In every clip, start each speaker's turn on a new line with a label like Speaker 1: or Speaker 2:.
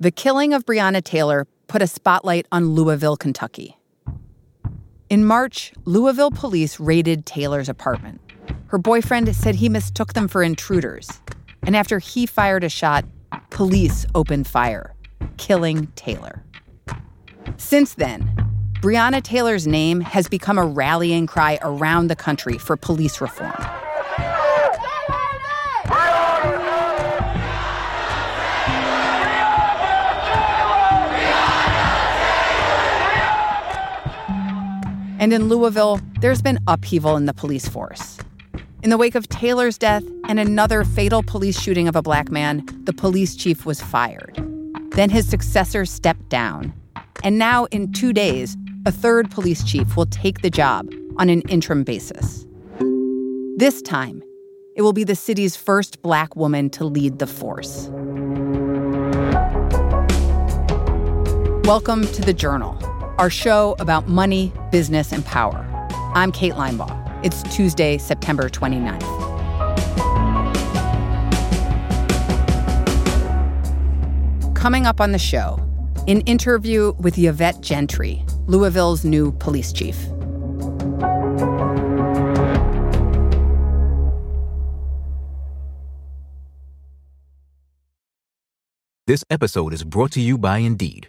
Speaker 1: The killing of Breonna Taylor put a spotlight on Louisville, Kentucky. In March, Louisville police raided Taylor's apartment. Her boyfriend said he mistook them for intruders. And after he fired a shot, police opened fire, killing Taylor. Since then, Breonna Taylor's name has become a rallying cry around the country for police reform. And in Louisville, there's been upheaval in the police force. In the wake of Taylor's death and another fatal police shooting of a black man, the police chief was fired. Then his successor stepped down. And now, in two days, a third police chief will take the job on an interim basis. This time, it will be the city's first black woman to lead the force. Welcome to The Journal our show about money, business, and power. I'm Kate Linebaugh. It's Tuesday, September 29th. Coming up on the show, an interview with Yvette Gentry, Louisville's new police chief.
Speaker 2: This episode is brought to you by Indeed.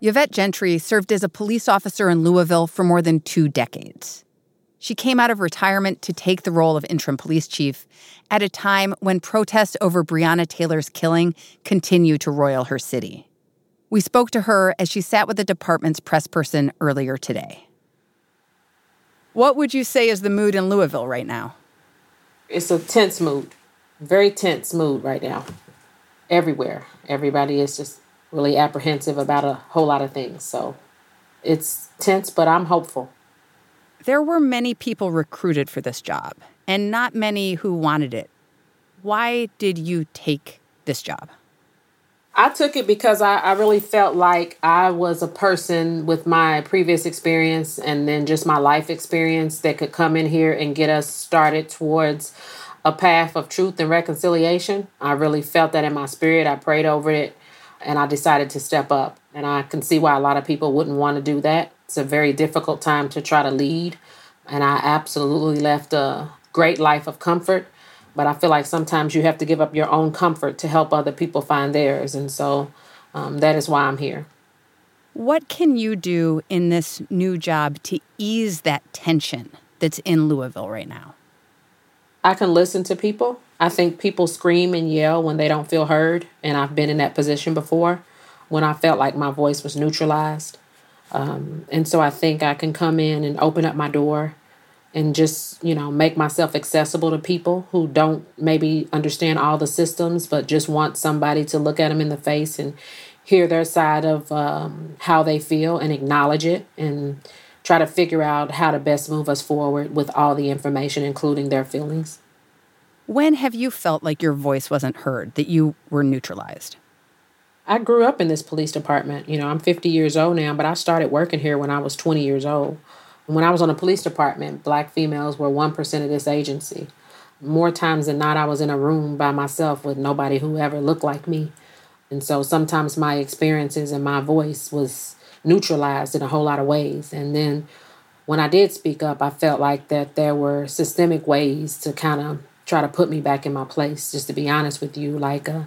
Speaker 1: Yvette Gentry served as a police officer in Louisville for more than two decades. She came out of retirement to take the role of interim police chief at a time when protests over Breonna Taylor's killing continue to roil her city. We spoke to her as she sat with the department's press person earlier today. What would you say is the mood in Louisville right now?
Speaker 3: It's a tense mood, very tense mood right now. Everywhere. Everybody is just really apprehensive about a whole lot of things. So it's tense, but I'm hopeful.
Speaker 1: There were many people recruited for this job and not many who wanted it. Why did you take this job?
Speaker 3: I took it because I, I really felt like I was a person with my previous experience and then just my life experience that could come in here and get us started towards a path of truth and reconciliation. I really felt that in my spirit. I prayed over it and I decided to step up. And I can see why a lot of people wouldn't want to do that. It's a very difficult time to try to lead. And I absolutely left a great life of comfort. But I feel like sometimes you have to give up your own comfort to help other people find theirs. And so um, that is why I'm here.
Speaker 1: What can you do in this new job to ease that tension that's in Louisville right now?
Speaker 3: I can listen to people. I think people scream and yell when they don't feel heard, and I've been in that position before when I felt like my voice was neutralized. Um, and so I think I can come in and open up my door and just, you know, make myself accessible to people who don't maybe understand all the systems, but just want somebody to look at them in the face and hear their side of um, how they feel and acknowledge it and try to figure out how to best move us forward with all the information, including their feelings.
Speaker 1: When have you felt like your voice wasn't heard, that you were neutralized?
Speaker 3: I grew up in this police department. You know, I'm 50 years old now, but I started working here when I was 20 years old. When I was on the police department, black females were 1% of this agency. More times than not, I was in a room by myself with nobody who ever looked like me. And so sometimes my experiences and my voice was neutralized in a whole lot of ways. And then when I did speak up, I felt like that there were systemic ways to kind of try to put me back in my place, just to be honest with you, like uh,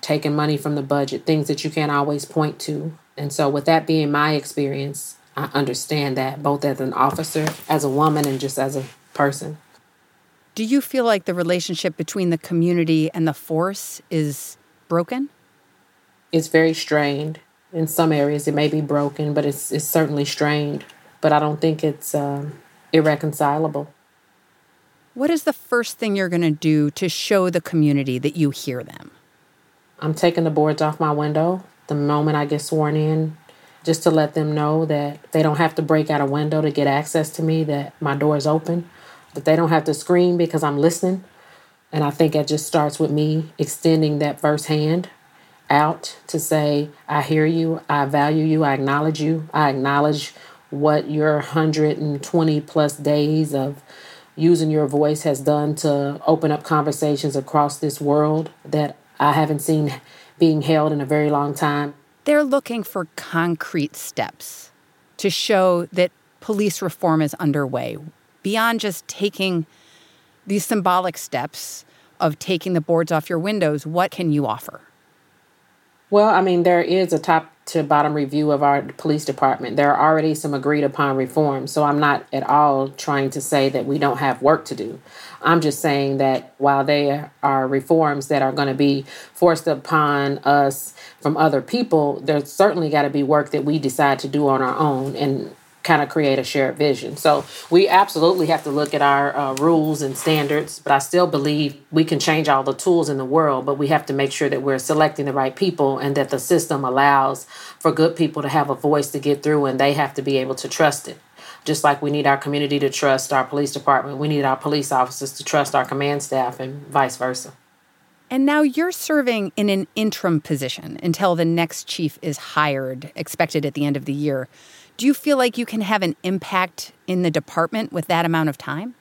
Speaker 3: taking money from the budget, things that you can't always point to. And so, with that being my experience, I understand that both as an officer, as a woman, and just as a person.
Speaker 1: Do you feel like the relationship between the community and the force is broken?
Speaker 3: It's very strained. In some areas, it may be broken, but it's, it's certainly strained. But I don't think it's um, irreconcilable.
Speaker 1: What is the first thing you're going to do to show the community that you hear them?
Speaker 3: I'm taking the boards off my window the moment I get sworn in, just to let them know that they don't have to break out a window to get access to me, that my door is open, that they don't have to scream because I'm listening. And I think it just starts with me extending that first hand out to say, I hear you, I value you, I acknowledge you, I acknowledge what your 120 plus days of using your voice has done to open up conversations across this world that I haven't seen being held in a very long time.
Speaker 1: They're looking for concrete steps to show that police reform is underway beyond just taking these symbolic steps of taking the boards off your windows. What can you offer?
Speaker 3: Well, I mean, there is a top to bottom review of our police department. There are already some agreed upon reforms, so I'm not at all trying to say that we don't have work to do. I'm just saying that while there are reforms that are going to be forced upon us from other people, there's certainly got to be work that we decide to do on our own. And kind of create a shared vision. So we absolutely have to look at our uh, rules and standards, but I still believe we can change all the tools in the world, but we have to make sure that we're selecting the right people and that the system allows for good people to have a voice to get through and they have to be able to trust it. Just like we need our community to trust our police department, we need our police officers to trust our command staff and vice versa.
Speaker 1: And now you're serving in an interim position until the next chief is hired, expected at the end of the year. Do you feel like you can have an impact in the department with that amount of time?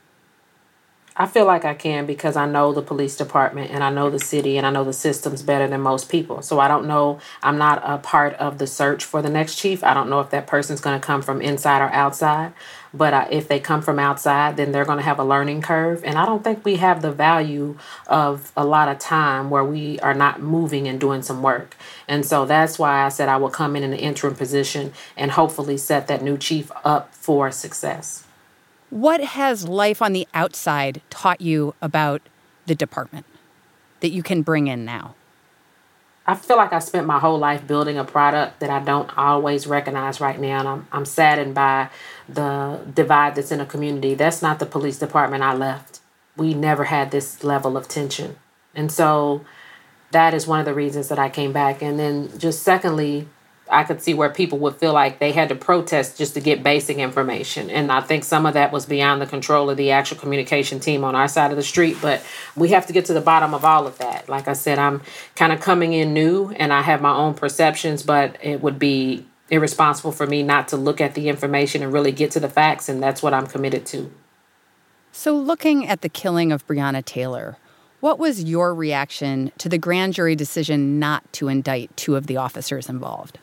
Speaker 3: I feel like I can because I know the police department and I know the city and I know the systems better than most people. So I don't know, I'm not a part of the search for the next chief. I don't know if that person's going to come from inside or outside. But uh, if they come from outside, then they're going to have a learning curve. And I don't think we have the value of a lot of time where we are not moving and doing some work. And so that's why I said I will come in in an interim position and hopefully set that new chief up for success.
Speaker 1: What has life on the outside taught you about the department that you can bring in now?
Speaker 3: I feel like I spent my whole life building a product that I don't always recognize right now. And I'm, I'm saddened by the divide that's in a community. That's not the police department I left. We never had this level of tension. And so that is one of the reasons that I came back. And then, just secondly, I could see where people would feel like they had to protest just to get basic information. And I think some of that was beyond the control of the actual communication team on our side of the street. But we have to get to the bottom of all of that. Like I said, I'm kind of coming in new and I have my own perceptions, but it would be irresponsible for me not to look at the information and really get to the facts. And that's what I'm committed to.
Speaker 1: So, looking at the killing of Breonna Taylor, what was your reaction to the grand jury decision not to indict two of the officers involved?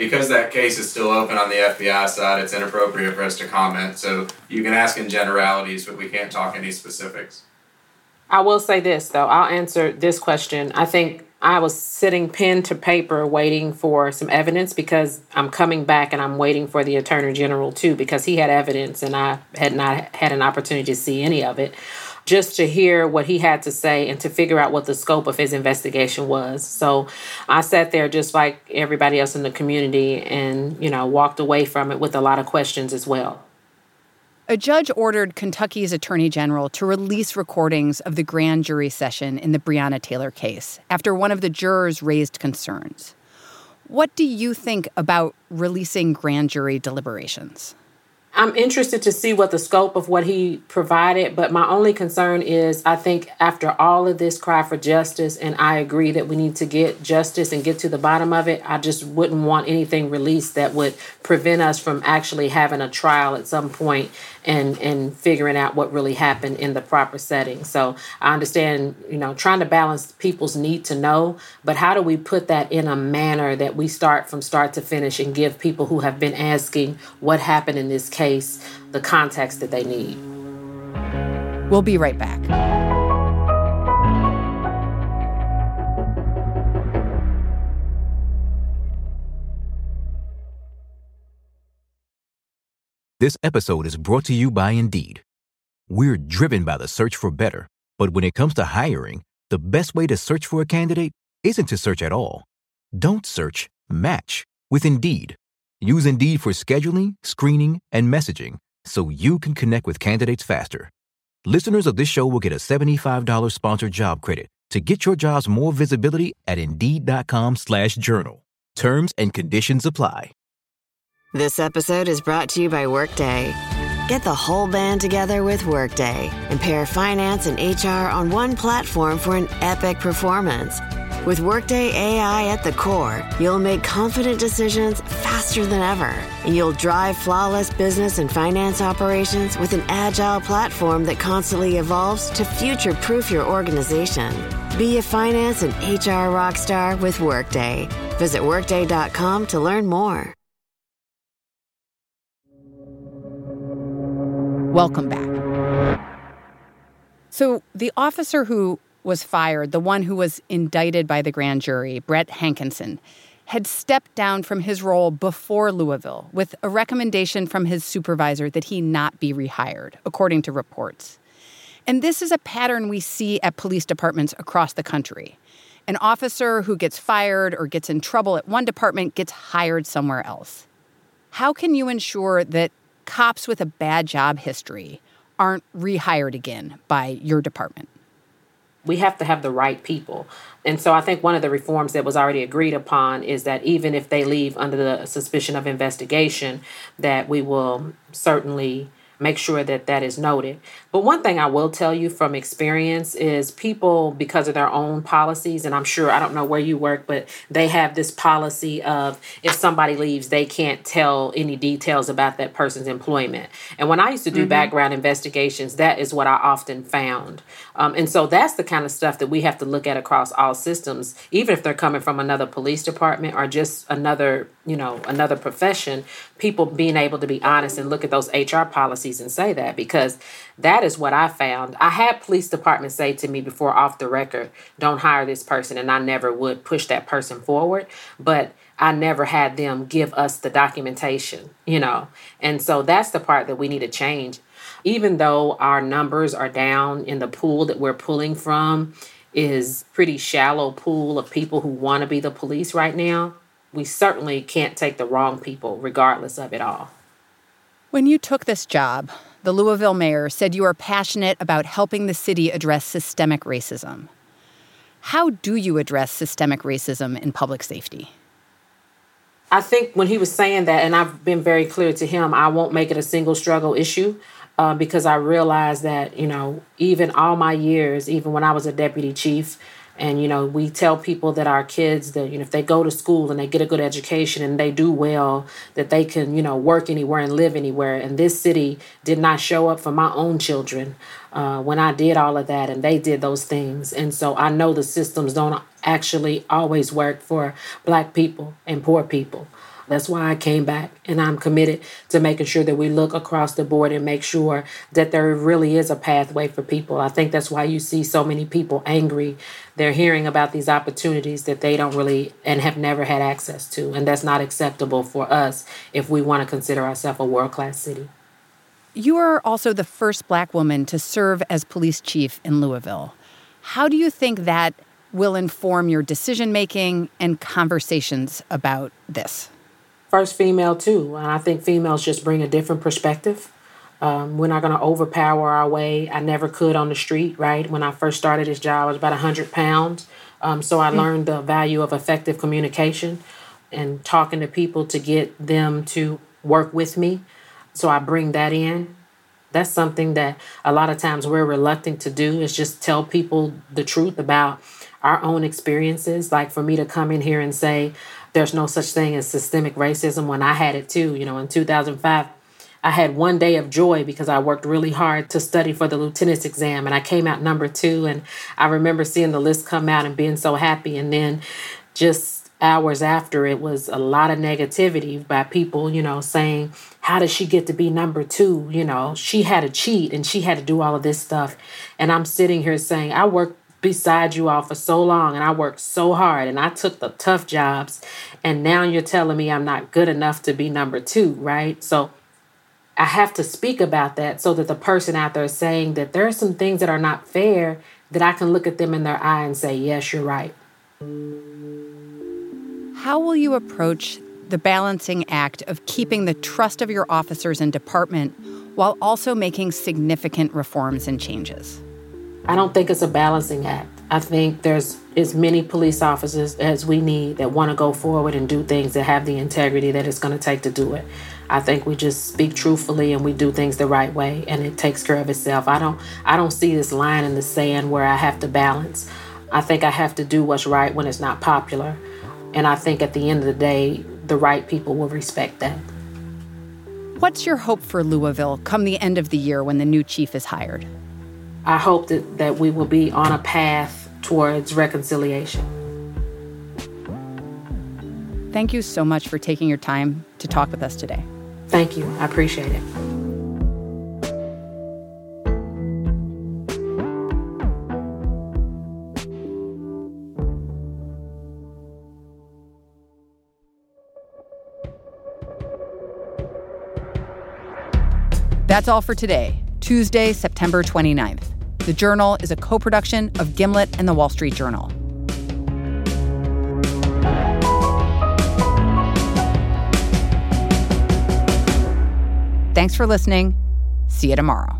Speaker 4: Because that case is still open on the FBI side, it's inappropriate for us to comment. So you can ask in generalities, but we can't talk any specifics.
Speaker 3: I will say this, though. I'll answer this question. I think I was sitting pen to paper waiting for some evidence because I'm coming back and I'm waiting for the Attorney General too because he had evidence and I had not had an opportunity to see any of it just to hear what he had to say and to figure out what the scope of his investigation was. So I sat there just like everybody else in the community and, you know, walked away from it with a lot of questions as well.
Speaker 1: A judge ordered Kentucky's attorney general to release recordings of the grand jury session in the Breonna Taylor case after one of the jurors raised concerns. What do you think about releasing grand jury deliberations?
Speaker 3: I'm interested to see what the scope of what he provided, but my only concern is I think after all of this cry for justice, and I agree that we need to get justice and get to the bottom of it, I just wouldn't want anything released that would prevent us from actually having a trial at some point and and figuring out what really happened in the proper setting. So I understand, you know, trying to balance people's need to know, but how do we put that in a manner that we start from start to finish and give people who have been asking what happened in this case the context that they need?
Speaker 1: We'll be right back.
Speaker 2: This episode is brought to you by Indeed. We're driven by the search for better, but when it comes to hiring, the best way to search for a candidate isn't to search at all. Don't search, match with Indeed. Use Indeed for scheduling, screening, and messaging so you can connect with candidates faster. Listeners of this show will get a $75 sponsored job credit to get your jobs more visibility at Indeed.com slash journal. Terms and conditions apply.
Speaker 5: This episode is brought to you by Workday. Get the whole band together with Workday and pair finance and HR on one platform for an epic performance. With Workday AI at the core, you'll make confident decisions faster than ever, and you'll drive flawless business and finance operations with an agile platform that constantly evolves to future proof your organization. Be a finance and HR rockstar with Workday. Visit Workday.com to learn more.
Speaker 1: Welcome back. So, the officer who was fired, the one who was indicted by the grand jury, Brett Hankison, had stepped down from his role before Louisville with a recommendation from his supervisor that he not be rehired, according to reports. And this is a pattern we see at police departments across the country. An officer who gets fired or gets in trouble at one department gets hired somewhere else. How can you ensure that cops with a bad job history aren't rehired again by your department?
Speaker 3: We have to have the right people. And so I think one of the reforms that was already agreed upon is that even if they leave under the suspicion of investigation, that we will certainly make sure that that is noted. But one thing I will tell you from experience is people, because of their own policies, and I'm sure I don't know where you work, but they have this policy of if somebody leaves, they can't tell any details about that person's employment. And when I used to do mm-hmm. background investigations, that is what I often found. Um, and so that's the kind of stuff that we have to look at across all systems, even if they're coming from another police department or just another, you know, another profession. People being able to be honest and look at those HR policies and say that because that is what I found. I had police departments say to me before off the record, don't hire this person, and I never would push that person forward. But I never had them give us the documentation, you know. And so that's the part that we need to change even though our numbers are down in the pool that we're pulling from is pretty shallow pool of people who want to be the police right now, we certainly can't take the wrong people regardless of it all.
Speaker 1: When you took this job, the Louisville mayor said you are passionate about helping the city address systemic racism. How do you address systemic racism in public safety?
Speaker 3: I think when he was saying that, and I've been very clear to him, I won't make it a single struggle issue uh, because I realize that, you know, even all my years, even when I was a deputy chief, and you know we tell people that our kids that you know if they go to school and they get a good education and they do well that they can you know work anywhere and live anywhere. And this city did not show up for my own children uh, when i did all of that and they did those things. And so i know the systems don't actually always work for black people and poor people that's why I came back and I'm committed to making sure that we look across the board and make sure that there really is a pathway for people. I think that's why you see so many people angry. They're hearing about these opportunities that they don't really and have never had access to. And that's not acceptable for us if we want to consider ourselves a world class city.
Speaker 1: You are also the first black woman to serve as police chief in Louisville. How do you think that will inform your decision making and conversations about this?
Speaker 3: First female too. And I think females just bring a different perspective. Um, we're not going to overpower our way. I never could on the street, right? When I first started this job, I was about 100 pounds. Um, so I mm. learned the value of effective communication and talking to people to get them to work with me. So I bring that in. That's something that a lot of times we're reluctant to do is just tell people the truth about our own experiences. Like for me to come in here and say, there's no such thing as systemic racism when I had it too. You know, in 2005, I had one day of joy because I worked really hard to study for the lieutenant's exam and I came out number two. And I remember seeing the list come out and being so happy. And then just hours after, it was a lot of negativity by people, you know, saying, How did she get to be number two? You know, she had to cheat and she had to do all of this stuff. And I'm sitting here saying, I worked beside you all for so long and I worked so hard and I took the tough jobs and now you're telling me I'm not good enough to be number 2, right? So I have to speak about that so that the person out there is saying that there are some things that are not fair that I can look at them in their eye and say, "Yes, you're right."
Speaker 1: How will you approach the balancing act of keeping the trust of your officers and department while also making significant reforms and changes?
Speaker 3: I don't think it's a balancing act. I think there's as many police officers as we need that want to go forward and do things that have the integrity that it's going to take to do it. I think we just speak truthfully and we do things the right way and it takes care of itself. I don't I don't see this line in the sand where I have to balance. I think I have to do what's right when it's not popular. And I think at the end of the day, the right people will respect that.
Speaker 1: What's your hope for Louisville come the end of the year when the new chief is hired?
Speaker 3: I hope that, that we will be on a path towards reconciliation.
Speaker 1: Thank you so much for taking your time to talk with us today.
Speaker 3: Thank you. I appreciate it.
Speaker 1: That's all for today, Tuesday, September 29th. The Journal is a co production of Gimlet and the Wall Street Journal. Thanks for listening. See you tomorrow.